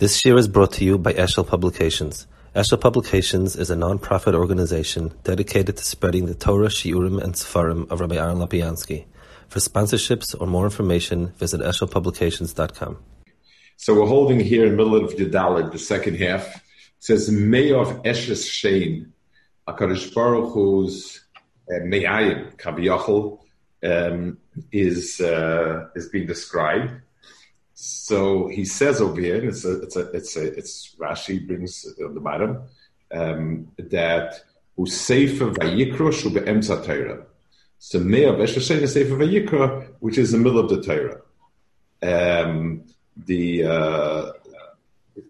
This year is brought to you by Eshel Publications. Eshel Publications is a non-profit organization dedicated to spreading the Torah, Shiurim, and Sefarim of Rabbi Aaron Lopiansky. For sponsorships or more information, visit eshelpublications.com. So we're holding here in the middle of Yudalid, the second half. It says, of Eshes Shein, HaKadosh Baruch Hu's uh, Me'ayim, Kaviyachal, um, is, uh, is being described. So he says over here, and it's a, it's a, it's a, it's Rashi brings on the bottom um, that usefer vayikra shu be'emtza Torah. So me'ah b'eshashen is sefer vayikra, which is the middle of the Torah. Um, the uh,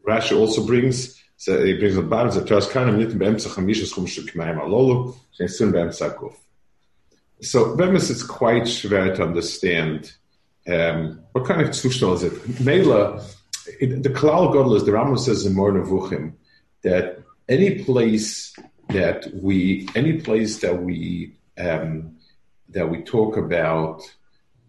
Rashi also brings so he brings on the bottom the Torah kind of nit be'emtza chamisha schum shekmayim alolu shenesun be'emtza guf. So, Bemis, it's quite schwer to understand um, what kind of Zustand is it? Mela, the Kalal Godel is the Rambam says in Moreh Nevuchim that any place that we, any place that we, um, that we talk about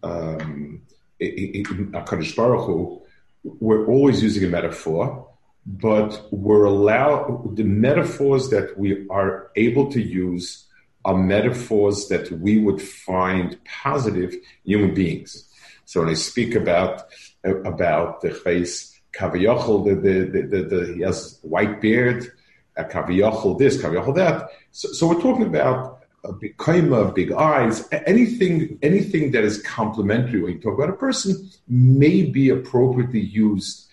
um, Hakadosh Baruch Hu, we're always using a metaphor, but we're allowed the metaphors that we are able to use are metaphors that we would find positive human beings. So when I speak about about the face Kaviyachol, the, the, the, the, he has white beard, uh, Kaviyachol this, Kaviyachol that. So, so, we're talking about a big kaima, big eyes, anything anything that is complementary when you talk about a person may be appropriately used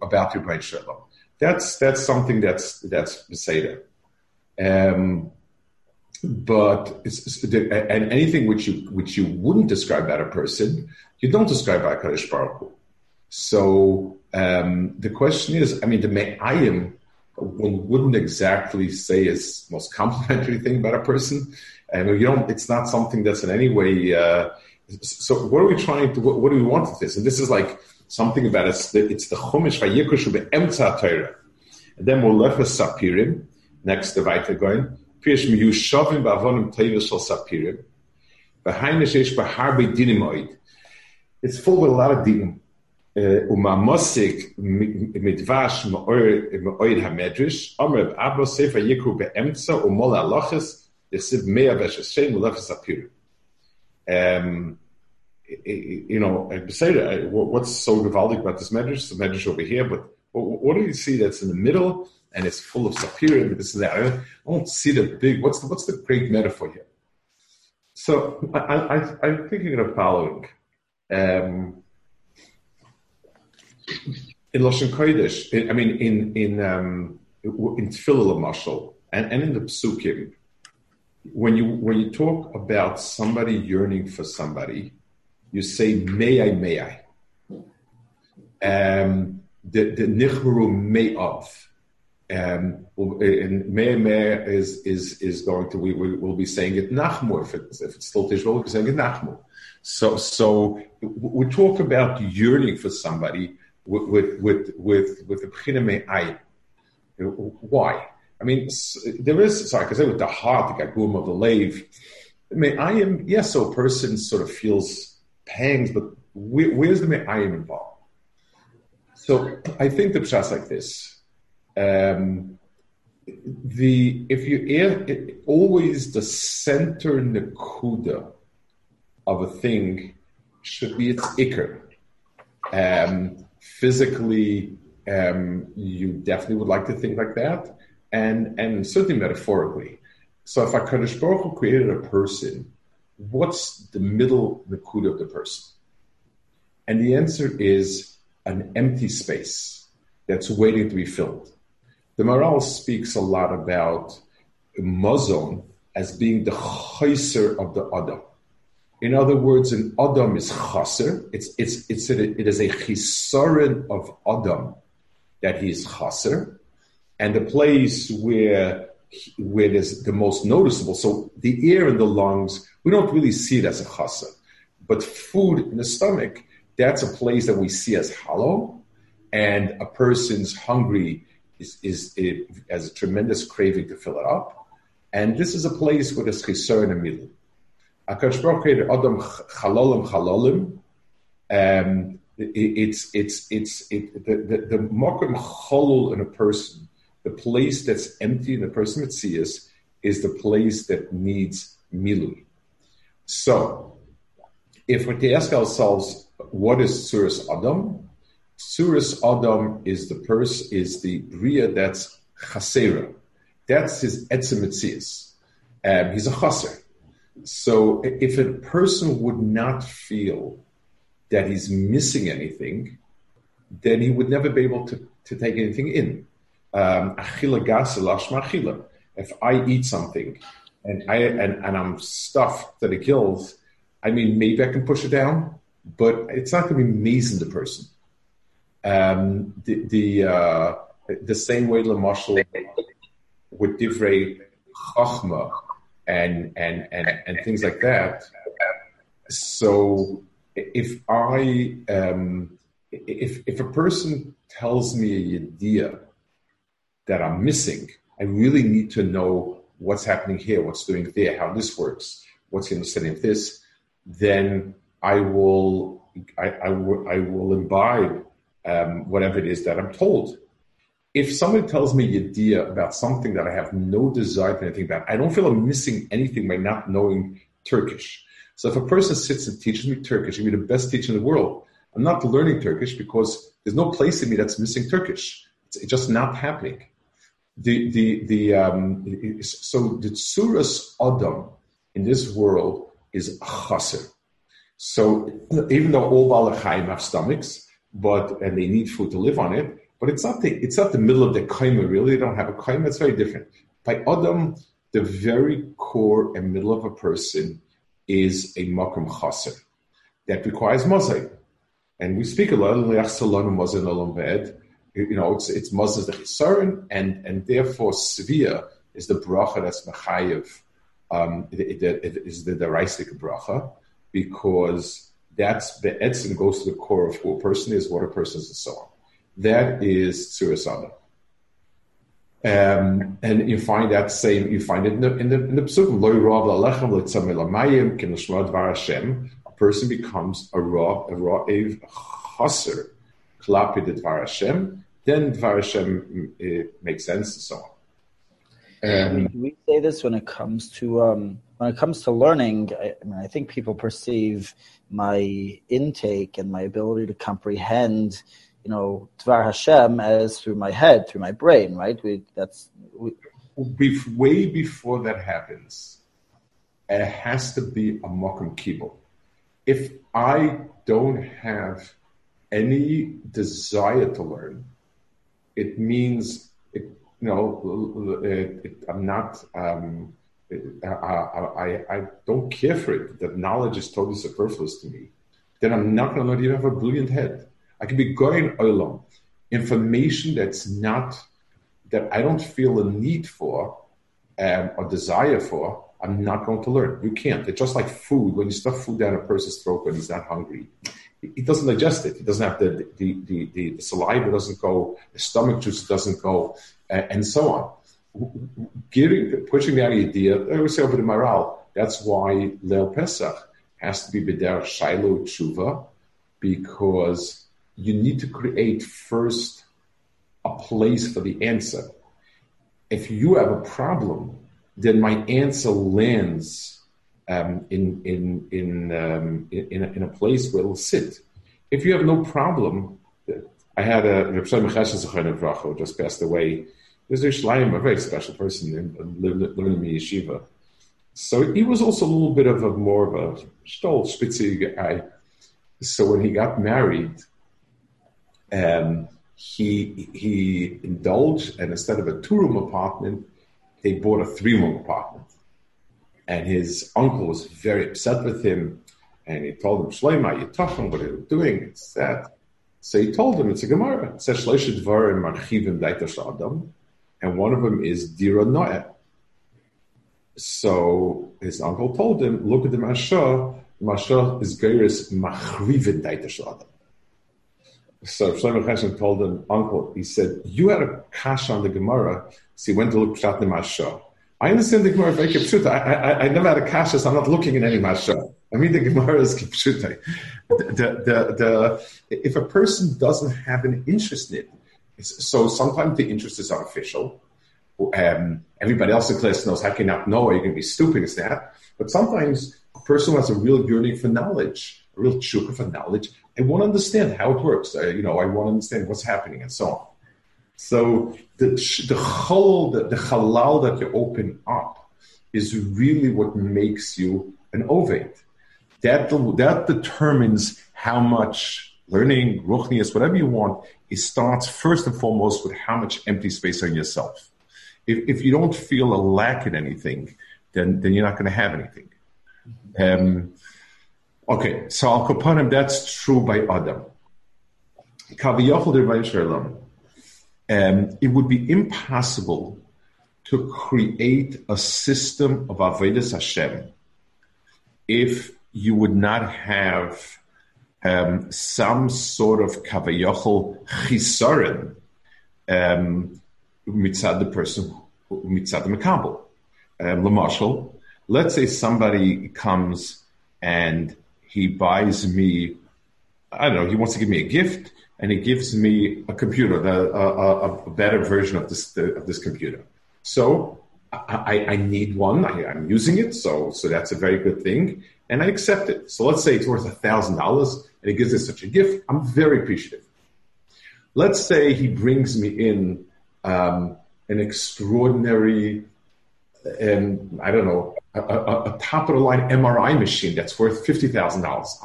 about your Beit Shalom. That's that's something that's that's Beseda. Um, but it's, and anything which you which you wouldn't describe about a person, you don't describe by Kadosh Baruch Hu. So um, the question is, I mean, the me'ayim one wouldn't exactly say is most complimentary thing about a person, and you don't. It's not something that's in any way. Uh, so what are we trying to? What, what, do we want with this? And this is like something about it's the, it's the chumash vayikoshu be'emtza Torah, and then we'll left sapirim next to weiter going. Pish mi yushavim ba'avonim tevis shel sapirim. Behind sheish b'harbe dinim oid. It's full with a lot of dinim. Uh, Umamosik midvash me'oid hamedrash. Amr Abba sefer yikru be'emtza umol halachas yisiv mea v'sheshem ulefes sapirim. Um, you know, uh, uh, what's so gewaldig about this medrash? The medrash over here, but what do you see that's in the middle? and it's full of sapphire and this and that. I don't see the big. What's the what's the great metaphor here? So I, am thinking of following. Um, in Lashon Kodesh, I mean, in in um, in Tefillah Mashal and, and in the Psukim, when you when you talk about somebody yearning for somebody, you say "May I, may I." Um, the the nichru may of um, and Meir Meir is, is, is going to, we, will be saying it Nachmu. If it's, if it's still Tishbel, we'll be saying it Nachmu. So, so we talk about yearning for somebody with, with, with, with, the Me'ai. Why? I mean, there is, sorry, because with the heart, the gagum of the lave. I mean, I am, yes, so a person sort of feels pangs, but where, where's the Me'ayim involved? So I think the pshat's like this um, the if you it, always the center nakuda of a thing should be its ikr. Um, physically, um, you definitely would like to think like that, and and certainly metaphorically. So if Hakadosh Baruch Hu created a person, what's the middle nakuda of the person? And the answer is an empty space that's waiting to be filled. The Maharal speaks a lot about Mazon as being the chayser of the Adam. In other words, an Adam is chaser. It's, it's, it's a, it is a chisaron of Adam that he is chaser. And the place where, where is the most noticeable, so the air in the lungs, we don't really see it as a chaser. But food in the stomach, that's a place that we see as hollow. And a person's hungry is, is it has a tremendous craving to fill it up. And this is a place where there's chisaron and middle. Akash created Adam chalolim chalolim. Um, it's it's it's it, the the, the mokum cholul in a person, the place that's empty in a person mitzias, is the place that needs milui. So, if we ask ourselves, what is Tsuris Adam? Tsuris Adam is the person is the bria that's chasera. That's his etzem um, he's a chaser. So if a person would not feel that he's missing anything, then he would never be able to, to take anything in. Um, if I eat something and I and, and I'm stuffed to the gills, I mean maybe I can push it down, but it's not going to be amazing to the person. Um, the the, uh, the same way the marshal with divrei chachma and, and, and, and things like that. So if I, um, if, if a person tells me an idea that I'm missing, I really need to know what's happening here, what's doing there, how this works, what's the understanding of this, then I will, I, I, will, will imbibe um, whatever it is that I'm told if somebody tells me idea about something that I have no desire to anything about, I don't feel I'm missing anything by not knowing Turkish. So if a person sits and teaches me Turkish, he'll be the best teacher in the world. I'm not learning Turkish because there's no place in me that's missing Turkish. It's just not happening. The the the um, so the tsuras adam in this world is chaser. So even though all balachayim have stomachs, but and they need food to live on it, but it's not the it's not the middle of the kaima. Really, they don't have a kaima. It's very different. By adam, the very core and middle of a person is a makam chaser that requires mosaic. And we speak a lot of bed. You know, it's it's mosaic the chisaron, and and therefore svia is the bracha that's mechayev. Um, it, it, is the deraisik bracha because that's the etzim goes to the core of who a person is, what a person is, and so on. That is suicide. Um, and you find that same, you find it in the in the in the psukim. Lo Hashem. A person becomes a raw a raw a chaser klapi dvar Hashem. Then dvar Hashem it makes sense and so on. Um, we say this when it comes to um, when it comes to learning. I, I, mean, I think people perceive my intake and my ability to comprehend you know, Dvar Hashem as through my head, through my brain, right? We, that's we, way before that happens. It has to be a mokum kibble. If I don't have any desire to learn, it means it, you know it, it, I'm not. Um, I, I, I, don't care for it. That knowledge is totally superfluous to me. Then I'm not going to even have a brilliant head. I can be going olam. Information that's not, that I don't feel a need for um, or desire for, I'm not going to learn. You can't. It's just like food. When you stuff food down a person's throat when he's not hungry, he doesn't digest it. He doesn't have the, the, the, the, the saliva doesn't go, the stomach juice doesn't go, uh, and so on. Giving, pushing the idea, I would say over the morale, that's why Leil Pesach has to be B'der Shiloh Tshuva, because you need to create first a place for the answer. If you have a problem, then my answer lands um, in in in, um, in, in, a, place where it'll sit. If you have no problem, I had a Reb who just passed away. There's a Shleim, a very special person, living in the yeshiva. So he was also a little bit of a more of a stol spitzy guy. So when he got married, um, he he indulged, and instead of a two-room apartment, they bought a three-room apartment. And his uncle was very upset with him, and he told him, "Shloima, you're talking what are you doing? It's that." So he told him, "It's a Gemara. It says Shloisha Dvarim Marchivim Adam, and one of them is Dira Noah." So his uncle told him, "Look at the Mashah. Mashah is Geiris Machrivin Daitash Adam." So Shlomo Chesed told an uncle, he said, you had a kash on the Gemara, so he went to look Pshat Masha. I understand the Gemara very pshuta. I, I, I never had a kasha, so I'm not looking in any masha. I mean, the Gemara is the, the, the, if a person doesn't have an interest in it, so sometimes the interest is artificial. Um, everybody else in class knows how can you not know? You're going to be stupid as that. But sometimes a person has a real yearning for knowledge, a real chukka for knowledge, I want to understand how it works. I, you know, I want to understand what's happening and so on. So the the chol, the, the halal that you open up is really what makes you an ovate that, that determines how much learning, ruchnias, whatever you want, it starts first and foremost with how much empty space on yourself. If, if you don't feel a lack in anything, then, then you're not going to have anything. Um, okay, so Al Kapanim, that's true by Adam. Um, it would be impossible to create a system of Avodah Hashem if you would not have um, some sort of kavayochel chisaron um, mitzad the person mitzad the mekabel. Um, let's say somebody comes and he buys me, I don't know, he wants to give me a gift and he gives me a computer, the, a, a, better version of this of this computer. So I, I need one. I, am using it, so so that's a very good thing and I accept it. So let's say it's worth a thousand dollars and he gives us such a gift. I'm very appreciative. Let's say he brings me in um, an extraordinary, and I don't know, a, a, a, top of the line MRI machine that's worth fifty thousand dollars.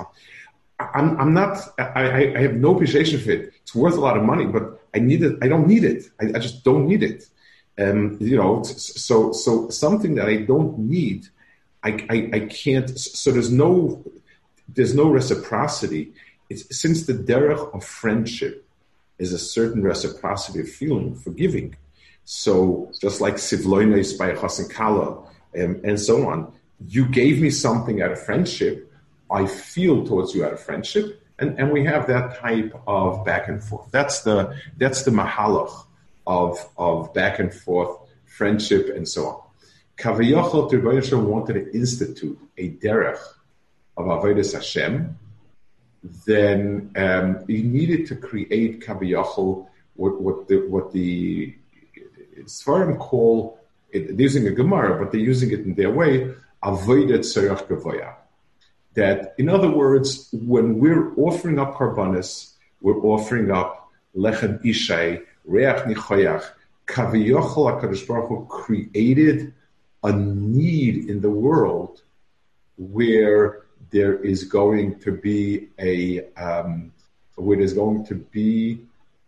I'm, I'm not. I, I, have no appreciation for it. It's worth a lot of money, but I need it. I don't need it. I, I just don't need it. Um, you know, so so something that I don't need I, I, I can't. So there's no there's no reciprocity. It's, since the derech of friendship is a certain reciprocity of feeling, forgiving. So just like sivloines by Kala um, and so on, you gave me something out of friendship. I feel towards you out of friendship, and, and we have that type of back and forth. That's the that's the mahalach of of back and forth friendship and so on. Kaviyachol Tirbayashim wanted to institute a derech of Avodah Hashem, then um, he needed to create Kaviyachol what, what the what the Svarim call it, using a Gemara, but they're using it in their way, avoided Tzarech Gavoya. That, in other words, when we're offering up Karbanis, we're offering up Lechem Ishai, Reach Nichoyach, Kaviyachol HaKadosh Baruch Hu created a need in the world where there is going to be a um, where there's going to be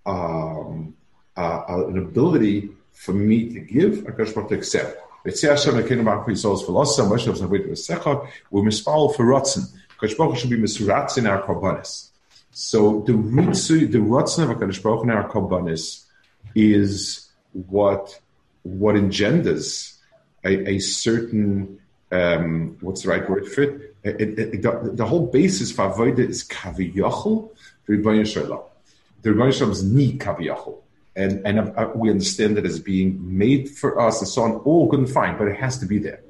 um, uh, an ability for me to give, a to accept. So the ritzu, the ratzon of Hakadosh Baruch in our karbanis is what what engenders a, a certain um, what's the right word for it? it, it, it the, the, whole basis for avodah is kaviyachol. The Rebbeinu Shalom. The Rebbeinu Shalom is ni kaviyachol, and and uh, we understand it as being made for us and so on. All good and fine, but it has to be there.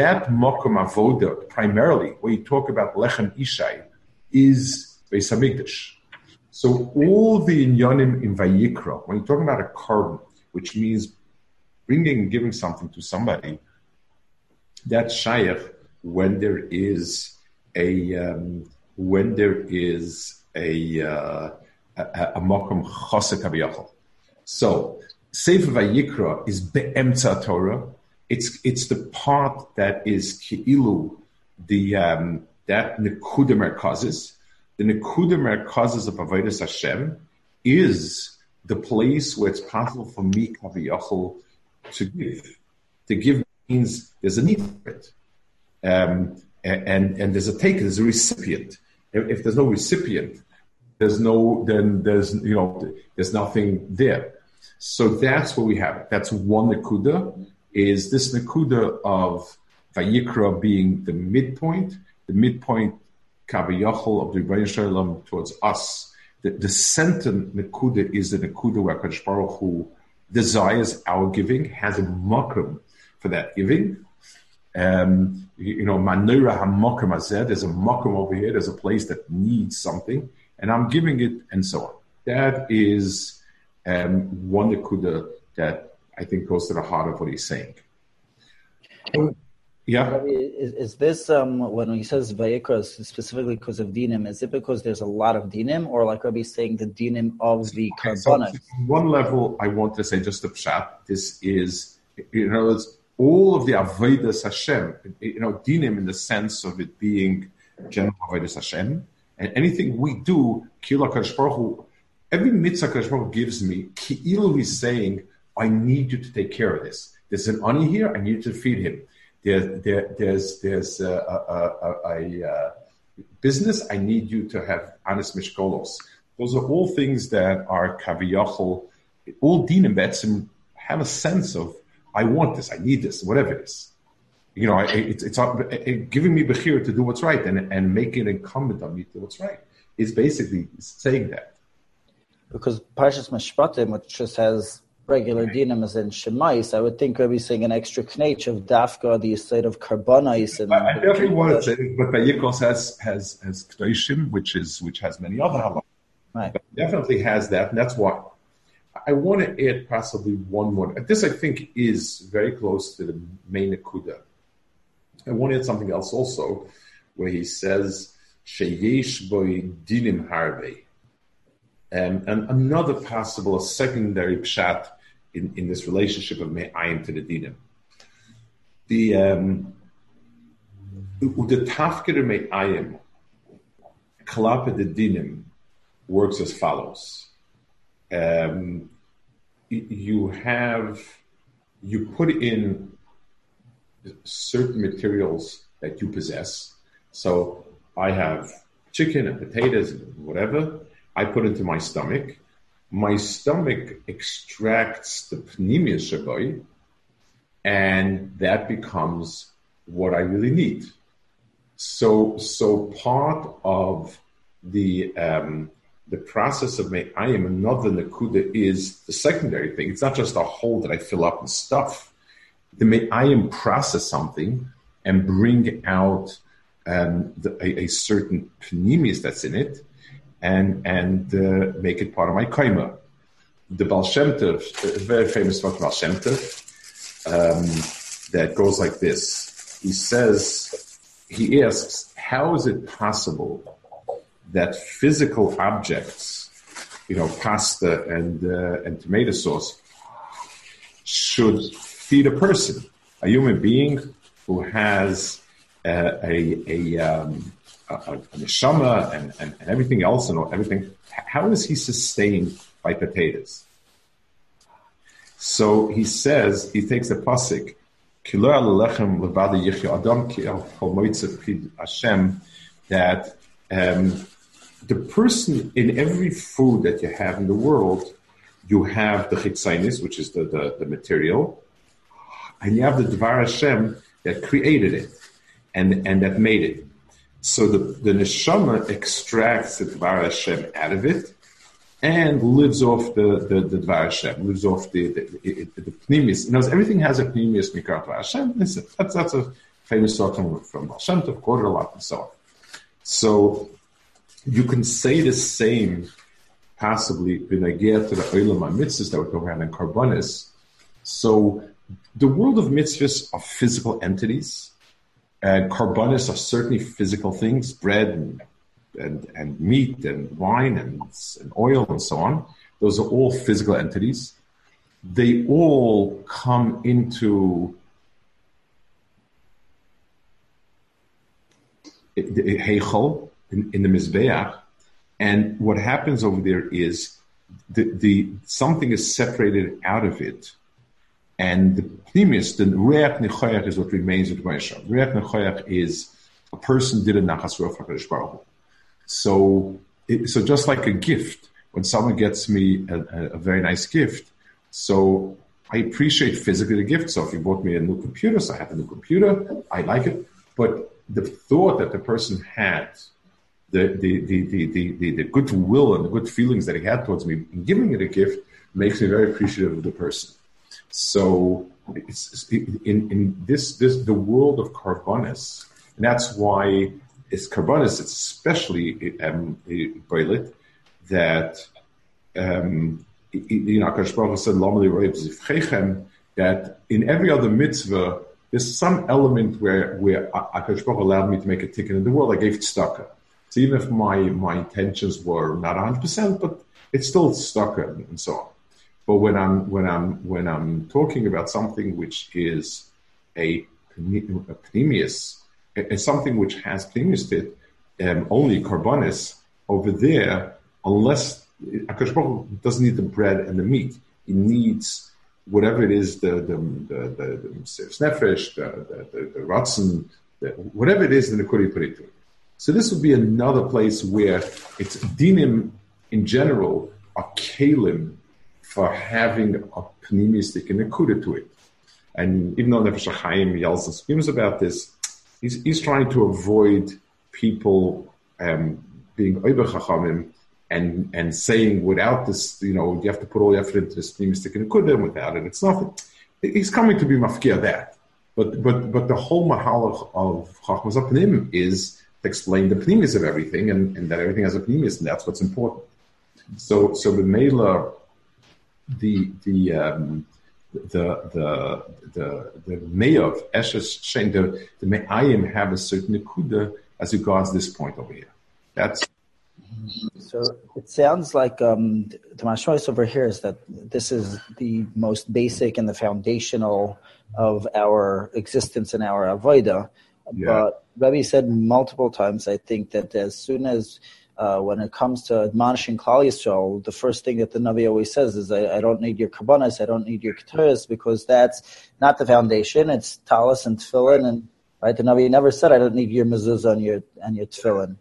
That mokum avodah, primarily, where you talk about lechem ishai, is Beis Hamikdash. So all the inyanim in Vayikra, when you're talking about a carbon, which means bringing and giving something to somebody, that's shaykh when there is a um, when there is a uh, a makom chosek So Sefer Vayikra is be'emtza Torah. It's it's the part that is ki'ilu the um, that nekuda causes. The nekuda causes of avodas Hashem is the place where it's possible for me kaviyachol to give. To give means there's a need for it. Um, and, and there's a taker, there's a recipient. If, if, there's no recipient, there's no, then there's, you know, there's nothing there. So that's what we have. That's one Nakuda, is this Nakuda of Vayikra being the midpoint, the midpoint Kaviyachol of the Rebbeinu Shalom towards us. The, the center Nakuda is the Nakuda where Kadosh Baruch Hu desires our giving, has a makom for that giving. Um, you, you know, manura hamokum azed, there's a mokum over here, there's a place that needs something, and I'm giving it, and so on. That is um, one nakuda that I think goes to the heart of what he's saying. Yeah. Is, is this um, when he says vayikra specifically because of dinim? Is it because there's a lot of dinim, or like Rabbi saying the dinim of the okay, So one level, I want to say just a pshat. This is, you know, it's all of the avodas Hashem. You know, dinim in the sense of it being general avodas Hashem, and anything we do, kila every mitzvah Kadosh gives me, ki'ilu is saying, I need you to take care of this. There's an ani here, I need you to feed him there, there, there's there's a, a, a, a, business. I need you to have honest mishkolos. Those are all things that are kaviyachol. All dinim betzim have a sense of I want this, I need this, whatever it is. You know, it's, it's uh, it, giving me bechir to do what's right and, and making it incumbent on me to do what's right. Is basically saying that. Because Parshas Mishpatim, which just has regular dinim as in shemais, I would think Rabbi saying an extra knach of dafka, the state of carbonais. And I definitely want to say, but Vayikos has has has kdoshim, which is which has many other halachas. Right. Definitely has that, and that's why I want to add possibly one more. This I think is very close to the main akuda. I want to add something else also, where he says sheyesh boy dinim harvey. Um, and another possible, secondary pshat in, in this relationship of Me'ayim to the Dinim. The um, the tafkir Me'ayim, Kalapa the Dinim, works as follows. Um, you have, you put in certain materials that you possess. So I have chicken and potatoes whatever. I put into my stomach my stomach extracts the pneumonia shaboy, and that becomes what I really need. So, so part of the um, the process of my I am another nakuda is the secondary thing. It's not just a hole that I fill up with stuff. The may I am process something and bring out um, the, a, a, certain pneumius that's in it, and and uh, make it part of my kaima. The Baal Shem Tov, a very famous book, Baal Shem Tov, um, that goes like this. He says, he asks, how is it possible that physical objects, you know, pasta and uh, and tomato sauce, should feed a person, a human being who has uh, a a um, a, a neshama and, and, and everything else and everything, how is he sustained by potatoes? So he says, he takes a pasuk, that um, the person in every food that you have in the world, you have the chitzainis, which is the, the, the, material, and you have the Dvar Hashem that created it and, and that made it. So the, the neshama extracts the Dvar Hashem out of it and lives off the, the, the Dvar Hashem, lives off the, the, the, the Pneumius. Knows everything has a Pneumius Mikar Dvar Hashem. That's, that's a famous talk from, from Baal Shem Tov, lot, and so on. So you can say the same possibly get to the Olam mitzvahs that we're talking about in Karbonis. So the world of mitzvahs are physical entities and carbonis are certainly physical things, bread and, and, and meat and wine and, and oil and so on. Those are all physical entities. They all come into the in, in the Mizbeach, and what happens over there is the, the something is separated out of it and the pnimis, the reach nechoyach is what remains with Moshe. Reach nechoyach is a person did a nachas rof Baruch Hu. So, it, so just like a gift, when someone gets me a, a, a, very nice gift, so I appreciate physically the gift. So if you bought me a new computer, so I have a new computer, I like it. But the thought that the person had, the the the the the, the, the goodwill and the good feelings that he had towards me in giving it a gift makes me very appreciative of the person. So in, in this, this, the world of carbonis, and that's why it's carbonis, it's especially um, that, um, you know, Akash said, that in every other mitzvah, there's some element where, where Akash allowed me to make a ticket in the world. I gave tzedakah. So even if my, my intentions were not 100%, but it's still tzedakah and so on. But when I'm when I'm when I'm talking about something which is a, a pneumius, something which has pneumius it, um, only carbonis over there, unless Akash doesn't need the bread and the meat, he needs whatever it is, the the the the, the the the, the, the ratzon, the, whatever it is, in the nekuri put it. So this would be another place where it's dinim in general are kalim for having a pneumistic and a to it. And even though Nefesh HaChaim yells and screams about this, he's, he's trying to avoid people um, being chachamim and and saying without this, you know, you have to put all your effort into this pneumistic and kudim without it. It's nothing. He's coming to be mafkia that. But but but the whole mahalach of chachmas apnim is to explain the pnimis of everything and, and that everything has a pnimis and that's what's important. So so the mela the the um, the the the the mayor of Eshes Shen, the the Me'ayim have a certain nekuda as regards this point over here. That's so it sounds like um, the mashmois over here is that this is the most basic and the foundational of our existence and our avoida. Yeah. But Rebbe said multiple times, I think, that as soon as uh, when it comes to admonishing Klal Yisrael, the first thing that the Navi always says is, I, I don't need your kabbanas, I don't need your keturas, because that's not the foundation. It's talis and tefillin, and right. The Navi never said, I don't need your mezuzah and your and your tefillin,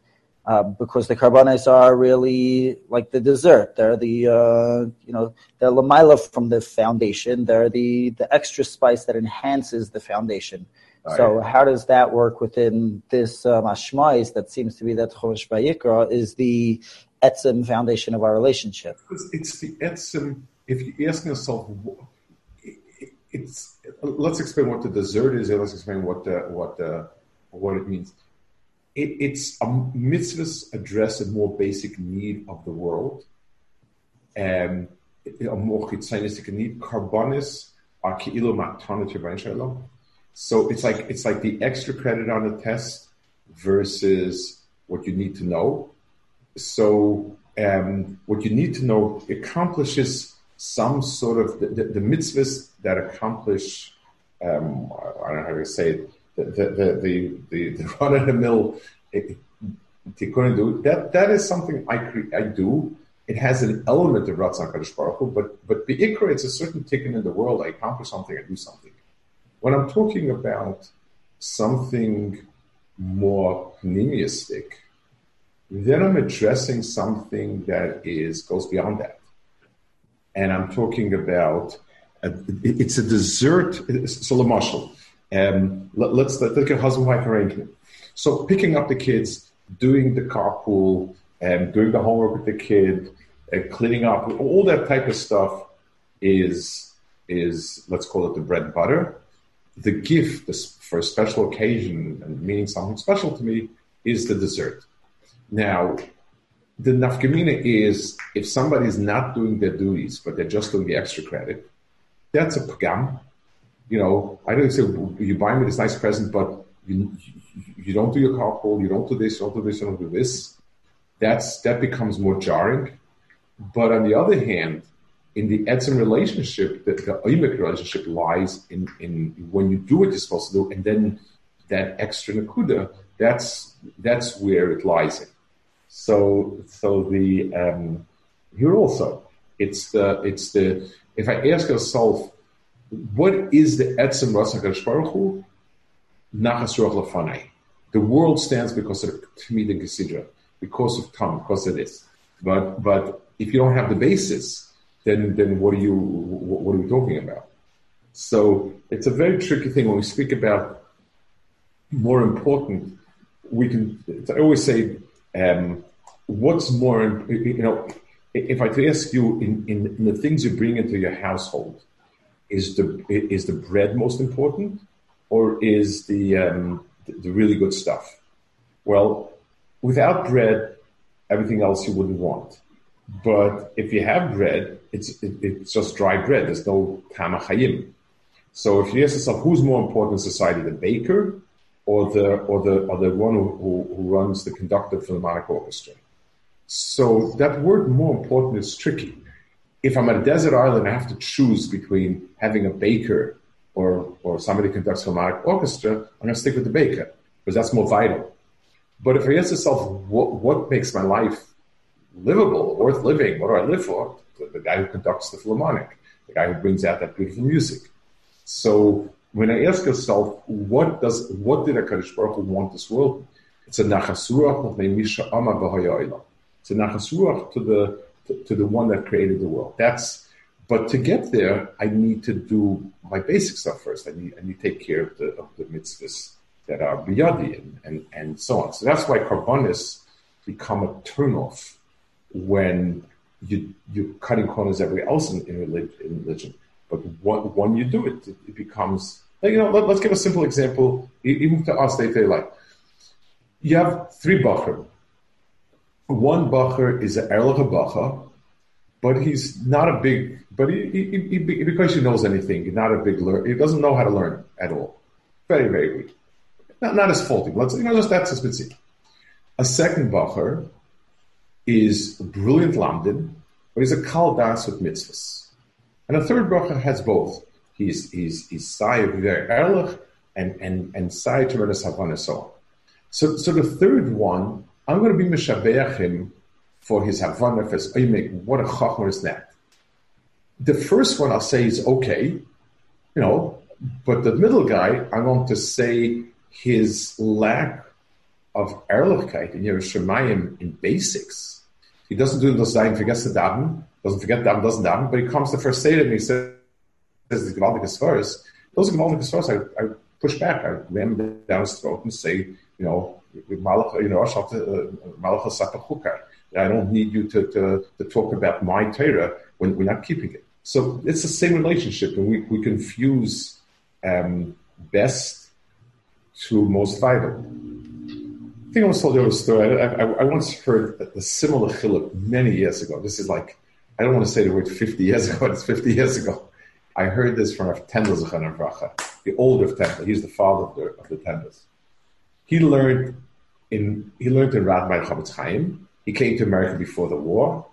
uh, because the karbanas are really like the dessert. They're the uh, you know they're lamaila from the foundation. They're the the extra spice that enhances the foundation. So how does that work within this um, that seems to be that Chodesh Vayikra is the etzim foundation of our relationship? It's the etzim. If you ask yourself, it's let's explain what the dessert is, and let's explain what the, what the, what it means. It, it's a mitzvahs address a more basic need of the world, and a more chitzanistic need. Carbonis are ki'ilu matana so it's like it's like the extra credit on the test versus what you need to know. So um, what you need to know accomplishes some sort of the, the, the mitzvahs that accomplish. Um, I don't know how to say it. The the the the, run of the mill tikkun do that. That is something I cre- I do. It has an element of Ratzon Kadosh Baruch Hu, but but Be'ikra, it's a certain tikkun in the world. I accomplish something, I do something. When I'm talking about something more pneumistic, then I'm addressing something that is goes beyond that. And I'm talking about a, it's a dessert. So, the marshal. Um, let, us let's look at husband wife arrangement. So, picking up the kids, doing the carpool, um, doing the homework with the kid, uh, cleaning up, all that type of stuff is is let's call it the bread and butter the gift for a special occasion and meaning something special to me is the dessert. Now, the nafkamina is if somebody is not doing their duties, but they're just doing the extra credit, that's a pagam. You know, I don't say you buy me this nice present, but you, you don't do your carpool, you don't do this, you don't do this, you don't do this. That's that becomes more jarring. But on the other hand, in the etzim relationship, the, the oimik relationship lies in, in when you do what you're supposed to do, and then that extra nakuda, that's that's where it lies in. So so the um, here also, it's the it's the if I ask yourself, what is the etzim rasa Baruch Hu? Nachas lafanai. The world stands because of Tmid and because of Tam, because of this. But but if you don't have the basis, then then what are you what are we talking about? So it's a very tricky thing when we speak about more important. We can I always say um, what's more you know if I could ask you in, in, in, the things you bring into your household, is the is the bread most important, or is the um, the really good stuff? Well, without bread, everything else you wouldn't want. But if you have bread, it's it, it's just dry bread. There's no tamachayim. So if you ask yourself, who's more important in society, the baker or the or the or the one who, who runs the conductor for the philharmonic orchestra? So that word more important is tricky. If I'm at a desert island, I have to choose between having a baker or or somebody conducts philharmonic orchestra. I'm going to stick with the baker because that's more vital. But if I ask myself, what, what makes my life livable, worth living? What do I live for? The, the, guy who conducts the Philharmonic, the guy who brings out that beautiful music. So when I ask yourself, what does what did Hakadosh Baruch Hu want this world? It's a ama It's a nachasuach to the to, to the one that created the world. That's but to get there, I need to do my basic stuff first. I need I need to take care of the of the mitzvahs that are biyadi and, and, and so on. So that's why karbonis become a turnoff when you, you're cutting corners everywhere else in, in, religion. But when you do it, it, it becomes, you know, let, us give a simple example, even to us, they say like, you have three bacher. One bacher is an erlich bacher, but he's not a big, but he, he, he, because he knows anything, not a big learner, he doesn't know how to learn at all. Very, very weak. Not, not as faulty. Let's, you know, just that's a specific. A second bacher is a brilliant lamdin, but he's a kal das with mitzvahs. And a third bacher has both. He's he's he's sai very ehrlich and and and sai tremendous havana so on. So so the third one, I'm going to be mishabeach him for his havana for his What a chachmer is that? The first one I'll say is okay, you know, but the middle guy I want to say his lack of Ehrlichkeit in Yerushalayim in basics. He doesn't do those daven, forgets the daven, doesn't forget daven, doesn't daven, but he comes to first Seder and he says, says the Gewaldiges first. Those Gewaldiges first, I, I push back, I ram down his throat and say, you know, Malach, you know, Malach uh, I don't need you to, to, to talk about my Torah when we're not keeping it. So it's the same relationship, and we, we confuse um, best to most vital. I think I once told you a story. I, I, I once heard a, similar chiluk many years ago. This is like, I don't want to say the word 50 years ago, it's 50 years ago. I heard this from Rav Tendel Zechan Vracha, the older Tendel. He's the father of the, of the Tendels. He learned in, he learned in Radmai Chofetz Chaim. He came to America before the war.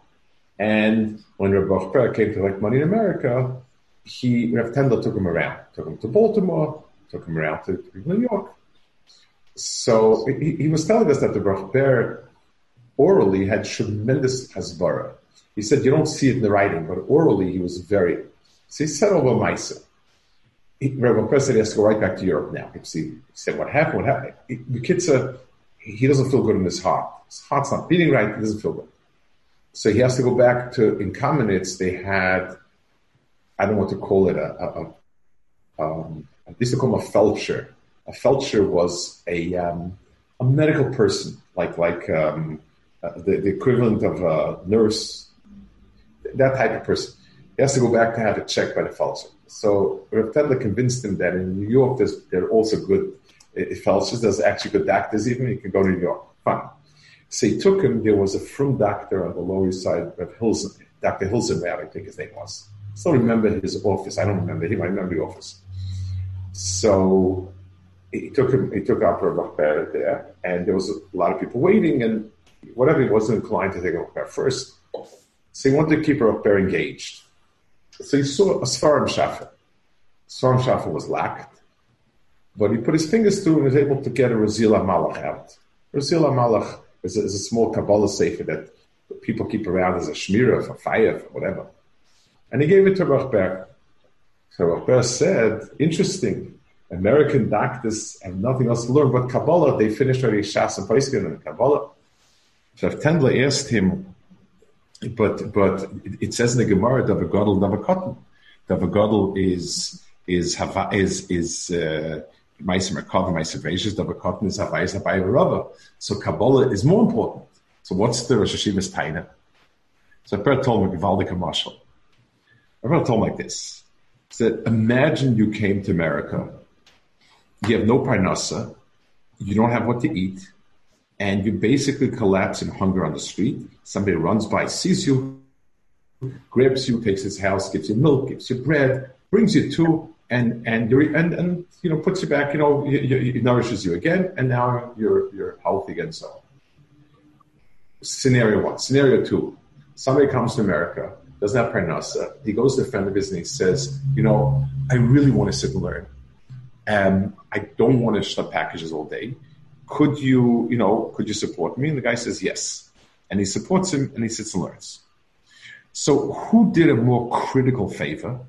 And when Rabbi Per came to collect money in America, he, Rav Tendel took him around, took him to Baltimore, took him around to, to New York. So he, he, was telling us that the Rachber orally had tremendous hasbara. He said you don't see it in the writing, but orally he was very. So he said over Maisa. Rabbi President has to go right back to Europe now. He said, what happened? What happened? The kid's he doesn't feel good in his heart. His heart's not beating right. He doesn't feel good. So he has to go back to, in Kamenetz, they had, I don't what to call it, a, a, a um, used to call him a felcher. A felcher was a um, a medical person, like like um, uh, the, the, equivalent of a nurse, that type of person. He has to go back to have it checked by the felcher. So Rav Tendler convinced him that in New York there's there are also good uh, felchers. There's actually good doctors. Even you can go to New York. Fine. So he took him. There was a frum doctor on the Lower East Side of Hills, Dr. Hilsenberg, I think his name was. I still remember his office. I don't remember him. I remember the office. So he took him, he took Upper Rachber there, and there was a lot of people waiting, and whatever he wasn't inclined to take Rachber first. So he wanted to keep Rachber engaged. So he saw a Svarim Shafa. Svarim Shafa was lacked, but he put his fingers through and was able to get a Raziel HaMalach out. Raziel HaMalach is a, is a small Kabbalah sefer that people keep around as a shmira for fire, for whatever. And he gave it to Rachber. So Rachber said, interesting, American doctors have nothing else to learn but Kabbalah. They finished already Shas and Paiskin and Kabbalah. So Tendler asked him, but but it says in the Gemara, Davagodl Davakotten. Davagodl is is hava, is is uh, Meiser Merkava, Meiser Veishas, Davakotten is Havayis Havayis Rava. So Kabbalah is more important. So what's the Rosh Hashiva's Taina? So I told him Givaldik Marshall. I told him like this. said, imagine you came to America, you have no parnasa, you don't have what to eat, and you basically collapse in hunger on the street. Somebody runs by, sees you, grabs you, takes his house, gives you milk, gives you bread, brings you to, and and and and you know puts you back, you know, it nourishes you again, and now you're you're healthy again. So, scenario one, scenario two, somebody comes to America, doesn't have parnasa, he goes to a friend of his and he says, you know, I really want to sit and learn. Um, I don't want to shut packages all day. Could you, you know, could you support me? And the guy says yes. And he supports him and he sits and learns. So who did a more critical favor?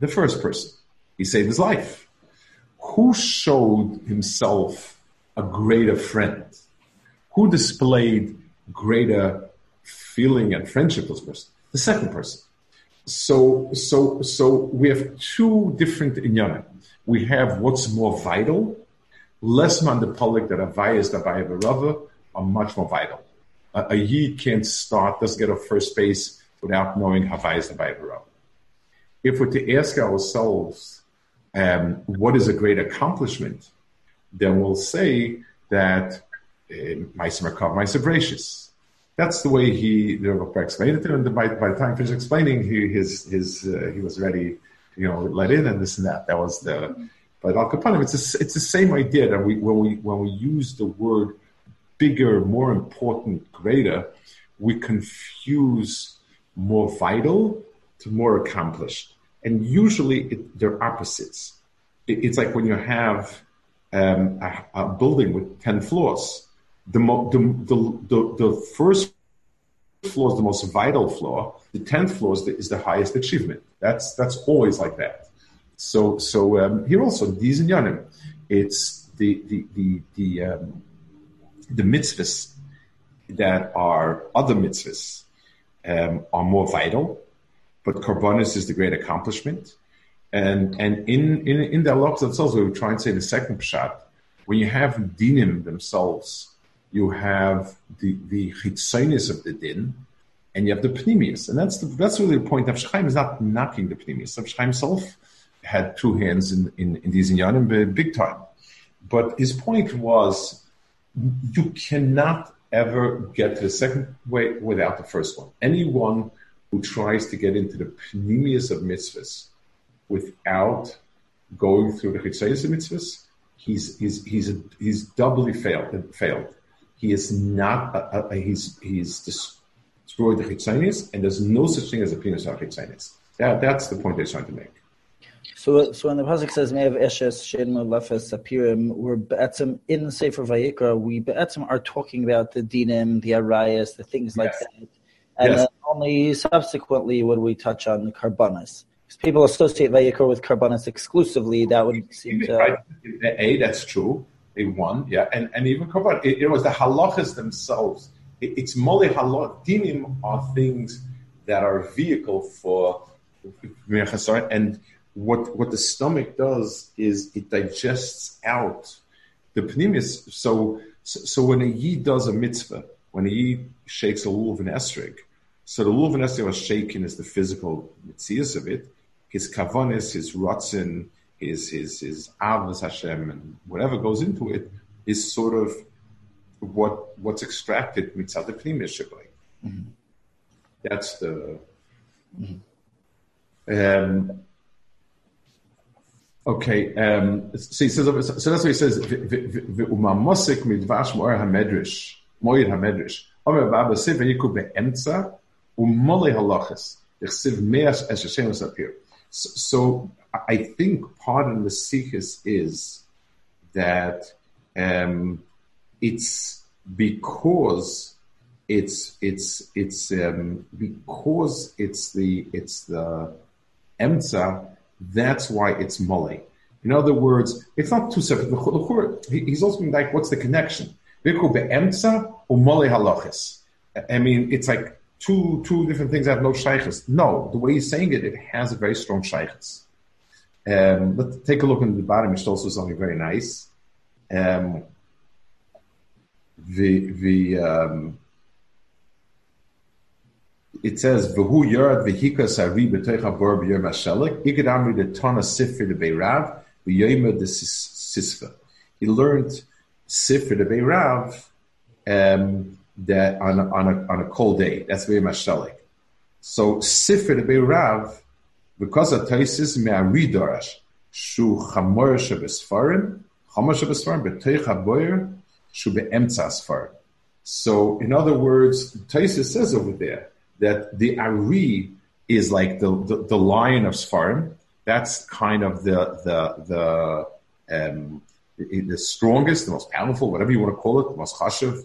The first person. He saved his life. Who showed himself a greater friend? Who displayed greater feeling and friendship with this person? The second person. So, so, so we have two different inyanim. We have what's more vital, less mandapalik that avayas that avaya are much more vital. A, a yid can't start, doesn't get a first base without knowing Havayas the Bible. If we're to ask ourselves um, what is a great accomplishment, then we'll say that Meiser Makav, Meiser Gracious. That's the way he the Rebbe explained it. And by, by the time he finished explaining, he his his uh, he was ready, you know, let in and this and that. That was the. But Al Kapanim, it's a, it's the same idea that we when we when we use the word bigger, more important, greater, we confuse more vital to more accomplished. And usually it, they're opposites. It, it's like when you have um, a, a, building with 10 floors. The, mo- the, the, the, the, first floor is the most vital floor. The 10th floor is the, is the highest achievement. That's, that's always like that. So, so um, here also, these inyanim, it's the, the, the, the, um, the mitzvahs that are other mitzvahs um, are more vital, but Karbonis is the great accomplishment. And and in in, in the halachas themselves, we try and say the second pshat. When you have dinim themselves, you have the the chitzonis of the din, and you have the pnimius, and that's the, that's really the point. Avshaim is not knocking the pnimius. Avshaim himself had two hands in in, in these inyanim, big time. But his point was, you cannot ever get to the second way without the first one. Anyone who tries to get into the pnimius of mitzvahs without going through the chitzonis of mitzvahs, he's he's he's he's doubly failed. Failed. He is not. A, a, he's he's destroyed the chitzonis, and there's no such thing as a penis of chitzonis. That that's the point they're trying to make. So, so when the pasuk says "Me'av eshes she'enu lefes apirim," we're be'etzim in Sefer Vayikra. We be'etzim are talking about the dinim, the arayas, the things like yes. that, and yes. then only subsequently would we touch on the karbanas. Because people associate Vayikra with karbanas exclusively. That would seem to right. a that's true. A one, yeah, and and even karban. It, it was the halachas themselves. It, it's mole halach. Dinim are things that are vehicle for and what what the stomach does is it digests out the pnimius. So, so when a yid does a mitzvah, when a yid shakes a lulav and esrog, so the lulav and esrog was shaken is the physical mitzias of it. His kavanis, his rotzin, his his his avos Hashem, and whatever goes into it is sort of what what's extracted mitzvah the pnimius mm-hmm. That's the. Mm-hmm. Um, Okay, um, so, so that's what he says. Umamosik midvash moer hamedrish, moed hamedrish. Omer baba siv yiku beemtza umole halachas. Ich siv meas as Hashem here. So I think part of the sikhis is that um, it's because it's it's it's um, because it's the it's the emtza that's why it's mole. In other words, it's not two separate. He's also been like, what's the connection? I mean, it's like two two different things that have no shaykhs. No, the way he's saying it, it has a very strong shaykhs. Um, let's take a look in the bottom. It's also something very nice. Um, the the um, it says v'hu yard v'hikas ari b'toich bor b'yom hashelik igad amri the tana sifri the beirav v'yoyma the sisfa. He learned sifri the beirav um, that on on a on a cold day. That's very mashelik. So sifri the beirav because of taisis me'ari dorash shu chamor shebesfarim chamor shebesfarim b'toich haboyer shu be'emtza asfarim. So, in other words, Taisa says over there that the Ari is like the, the, the lion of Sfarim. That's kind of the the the um, the strongest, the most powerful, whatever you want to call it, the most chashav.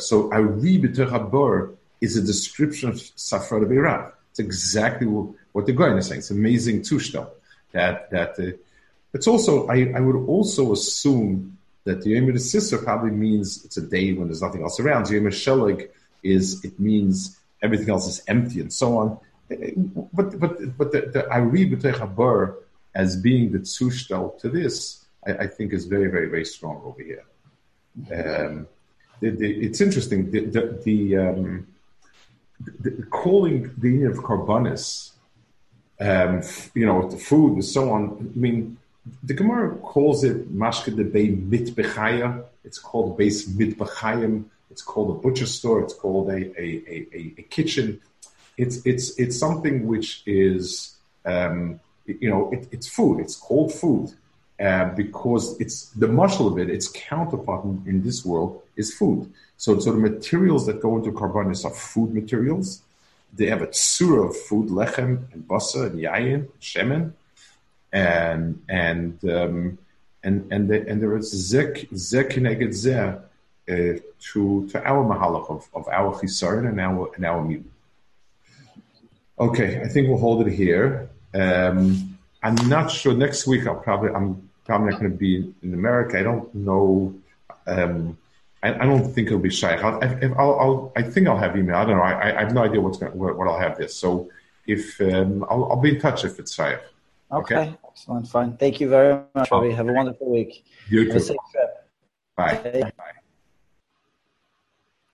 So Ari b'techabur is a description of Safra Beirav. It's exactly what the guy is saying. It's amazing tushta. That that uh, it's also I, I would also assume that the Yom Sisra probably means it's a day when there's nothing else around. Yom Shelig is it means everything else is empty and so on. But but but the, the Ari Habar as being the tzushtel to this, I, I, think is very very very strong over here. Um, the, the, it's interesting the the, um, calling the union of carbonis, um, you know, the food and so on. I mean, the Gemara calls it Mashke de Bei Mitbechaya. It's called Beis Mitbechayim. It's called a butcher store. It's called a, a, a, a kitchen. It's, it's, it's something which is, um, you know, it, it's food. It's called food uh, because it's the muscle of it, its counterpart in, in, this world is food. So, so the materials that go into carbonis are food materials. They have a tsura of food, lechem and basa and yayin, shemen and and um, and and the, and there is zek zek neged zeh uh, to to our mahalach of, of our chisaron and our and our mutant. Okay, I think we'll hold it here. Um, I'm not sure. Next week, I'll probably I'm probably not going to be in America. I don't know. Um, I, I, don't think it'll be shy. I'll, I'll, I'll, i think I'll have email. I don't know. I, I have no idea what's going what, what I'll have this. So if um, I'll, I'll, be in touch if it's shy. Okay. okay. Excellent. Fine. Thank you very much, Robbie. Have a wonderful week. You too. Bye. Bye.